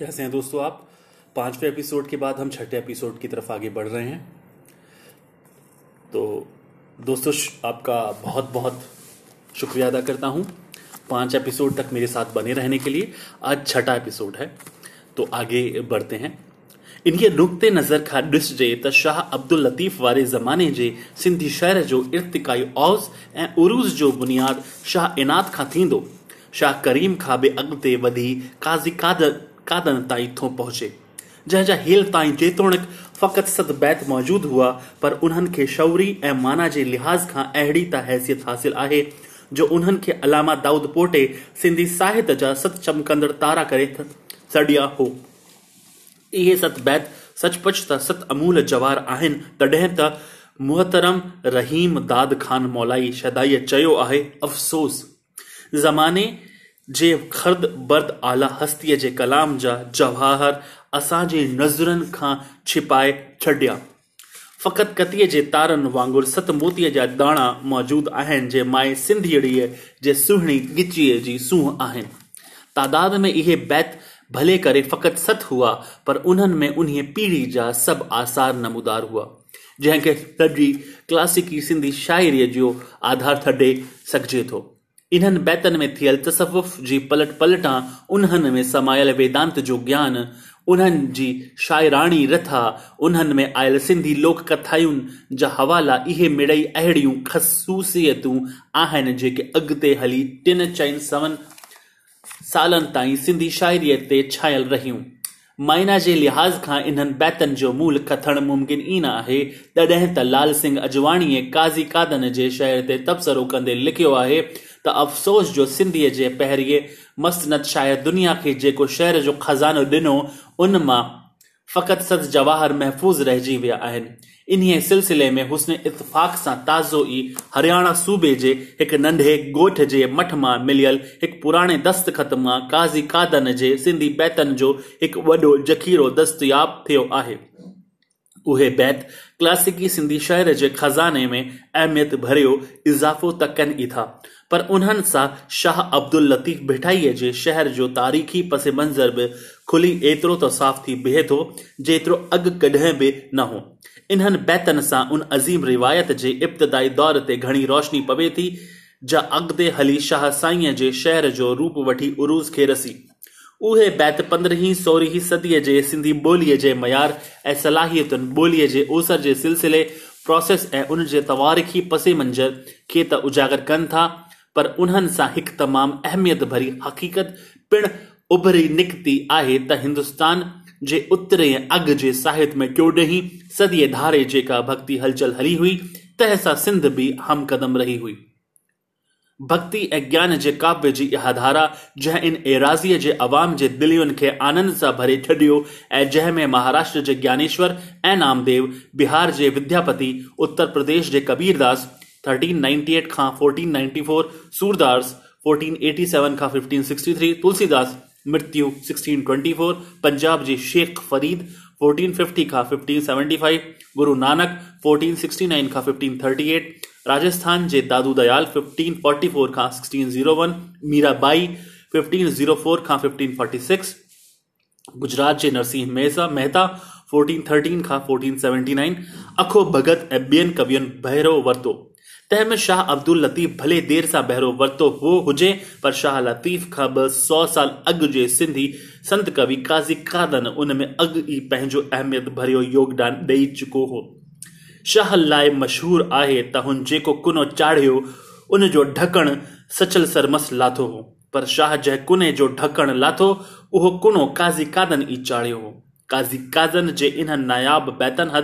कैसे हैं दोस्तों आप? पाँचवें एपिसोड के बाद हम छठे एपिसोड की तरफ़ आगे बढ़ रहे हैं। तो दोस्तों, आपका बहुत बहुत शुक्रिया अदा करता हूँ पाँच एपिसोड तक मेरे साथ बने रहने के लिए। आज छठा एपिसोड है तो आगे बढ़ते हैं। इनके नुक्ते नज़र खां ॾिसजे त शाह अब्दुल लतीफ़ वारे ज़माने जे सिंधी शहर जो इर्तिकाई औज़ ऐं उरूज़ जो बुनियाद शाह इनात खां थींदो। शाह करीम खां बि अॻिते वधी काज़ी कादर कादन ताईं थो पहुचे। जंहिंजा हेल ताईं जेतोणीक फ़क़ति सत बैत मौजूद हुआ, पर उन्हनि खे शौरी ऐं माना जे लिहाज़ खां अहिड़ी त हैसियत हासिल आहे, जो उन्हनि खे अलामा दाऊद पोटे सिंधी साहित्य जा सत चमकंदड़ तारा करे सॾिया हो। इहे सत बैत सचपच त सत अमूल जवार आहिनि, तॾहिं त मुहतरम रहीम दाद खान मौलाई शदाईअ चयो आहे, अफ़सोस। ज़माने जे खर्द बर्द आला हस्तीअ जे कलाम जा, जवाहर असांजे नज़रनि खां छिपाए छॾिया। फ़क़ति कतीअ जे तारनि वांगुरु सत मोतीअ जा दाणा मौजूदु आहिनि, जे माए सिंधिड़ीअ जे सुहिणी गिचीअ जी सूंहं आहिनि। तादाद में इहे बैत भले करे फ़क़ति सत हुआ, पर उन्हनि में उन्हीअ पीढ़ी जा सभु आसार नमूदार हुआ, जंहिंखे सॼी क्लासिकी सिंधी शाइरीअ जो आधार थॾे सघिजे थो। इन्हनि बैतनि में थियल तसवुफ़ जी पलट पलटां, उन्हनि में समायल वेदांत जो ज्ञान, उन्हनि जी शाइराणी रथा, उन्हनि में आयल सिंधी लोक कथायुनि, जा हवाला इहे मिड़ई अहिड़ियूं ख़सूसियतूं आहिनि जेके अॻिते हली टिन चइनि सवनि सालनि ताईं सिंधी शाइरीअ ते छायल रहियूं। मायना जे लिहाज़ खां इन्हनि बैतनि जो मूल कथण मुमकिन ई न आहे। तॾहिं त लाल सिंह अजवाणीअ काज़ी कादन जे शहर ते तबसरो कंदे लिखियो आहे। त अफ़सोस जो सिंधीअ जे पहिरीं मसनद शायदि दुनिया खे जेको शहर जो खज़ानो ॾिनो, उन माँ फ़क़ति सत जवाहर महफ़ूज़ रहिजी विया आहिनि। इन्हीअ सिलसिले में हुस्न इतफ़ाक़ सां ताज़ो ई हरियाणा सूबे जे हिकु नंढे ॻोठ जे मठ माँ मिलियल हिकु पुराणे दस्तख़त माँ काज़ी कादन जे सिंधी बैतनि जो हिकु वॾो ज़ख़ीरो दस्तयाब थियो आहे। उहे बैत क्लासिकी सिंधी शहर जे खज़ाने में अहमियत भरियो इज़ाफ़ो त कनि ई था। पर उन्हनि सां शाह अब्दुल लतीफ़ भिठाईअ जे शहर जो तारीख़ी पस मंज़र बि खुली एतिरो त साफ़ थी बीहे थो, जेतिरो अॻु कॾहिं बि न हो। इन्हनि बैतनि सां उन अज़ीम रिवायत जे इब्तिदाई दौर ते घणी रोशनी पवे थी, जा अॻिते हली शाह साईंअ जे शहर जो रूप वठी उरूज़ खे रसी। उहे बैत पंद्रहीं सोरहीं सदीअ जे सिंधी ॿोलीअ जे मयार ऐं सलाहियतुनि ॿोलीअ जे ओसर जे सिलसिले प्रोसेस ऐं उन जे तवारीख़ी पसे मंज़र खे त उजागर कनि था, पर उन्हनि सां हिकु तमामु अहमियत भरी हक़ीक़त पिणु उभरी निकिती आहे त हिंदुस्तान जे उतरे ऐं अॻु जे साहित्य में चोॾहीं सदीअ धारे जेका भक्ति हलचल हली हुई, तंहिं सां सिंध बि हमकदम रही हुई। भक्ति ज्ञान जे काव्य जी इहा धारा, जंहिं इन एराज़ीअ जे अवाम जे दिलियुनि खे आनंद सां भरे छॾियो ऐं महाराष्ट्र जे ज्ञानेश्वर ऐं नामदेव, बिहार जे विद्यापति, उत्तर प्रदेश जे कबीरदास 1398 खां 1494 सूरदास 1487 खां 1563 तुलसीदास, मृत्यु 1624 पंजाब जे शेख फरीद 1450 खां 1575 गुरु नानक 1469 खां 1538 राजस्थान जे दादू दयाल 1544 खां 1601 मीराबाई 1504 खां 1546 गुजरात जे नरसिंह मेहता मेहता 1413 खां 1479 अखो भगत ऐं ॿियनि कवियुनि बहिरो वरितो। तंहिं में शाह अब्दुल लतीफ़ भले देर सां बहिरो वरितो हो हुजे, पर शाह लतीफ़ खां ॿ सौ साल अॻु जे सिंधी संत कवि काज़ी कादन उन में अॻु ई पंहिंजो अहमियत भरियो योगदान ॾेई चुको हो। शाह लाइ मशहूर आहे त हुन जेको कुनो चाढ़ियो, उन जो ढकण सचल सरमस लाथो हो। पर शाह जंहिं कुने जो ढकण लाथो, उहो कुनो काज़ी कादन ई चाढ़ियो हो। काज़ी कादन जे इन्हनि नायाब बैतन हथ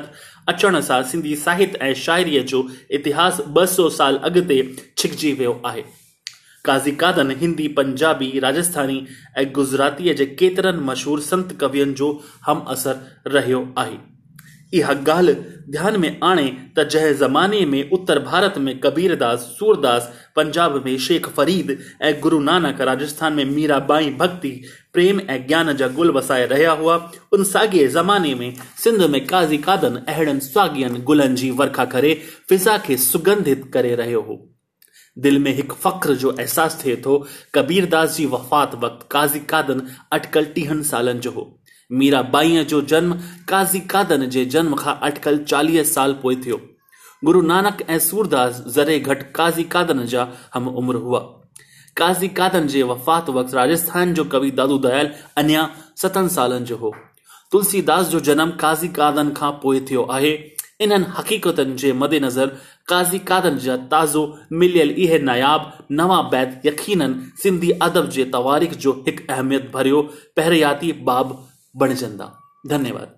अचण सां सिंधी साहित्य ऐं शाइरीअ जो इतिहास ॿ सौ साल अॻिते छिकजी वियो आहे। काज़ी कादन हिंदी, पंजाबी, राजस्थानी ऐं गुजरातीअ जे केतिरनि मशहूर संत कवियुनि जो हम असर रहियो आहे। इहा ॻाल्हि ध्यान में आणे त जंहिं ज़माने में उत्तर भारत में कबीरदास, सूरदास, पंजाब में शेख फरीद ऐं गुरु नानक राजस्थान में मीराबाई भक्ति, प्रेम ऐं ज्ञान जा गुल वसाए रहिया हुआ। उन साॻिए ज़माने में सिंध में काज़ी कादन अहिड़नि साॻियनि गुलनि जी वर्खा करे फिज़ा खे सुगंधित करे रहियो हो। दिल में हिक फ़ख्र जो एहसास थो, कबीरदास जी वफ़ात वक़्तु काज़ी कादन अटकल टीहनि सालनि जो हो। मीराबाईअ जो जन्म काज़ी कादन जे जन्म खां अटकल चालीह साल पोइ थियो। गुरु नानक ऐं सूरदास ज़रे घटि काज़ी कादन जा हम उम्र हुआ। काज़ी कादन जे वफ़ात वक़्तु राजस्थान जो कवि दादू दयाल अञा सतनि सालनि जो हो। तुलसीदास जो जनम काज़ी कादन खां पोइ थियो आहे। इन्हनि हक़ीक़तनि जे मदेनज़र काज़ी कादन जा ताज़ो मिलियल इहे नायाब, नवां बैद यकीनन सिंधी अदब जे तवारीख़ जो हिकु अहमियत भरियो। पहिरियाती बाब बणजंदा धन्यवाद।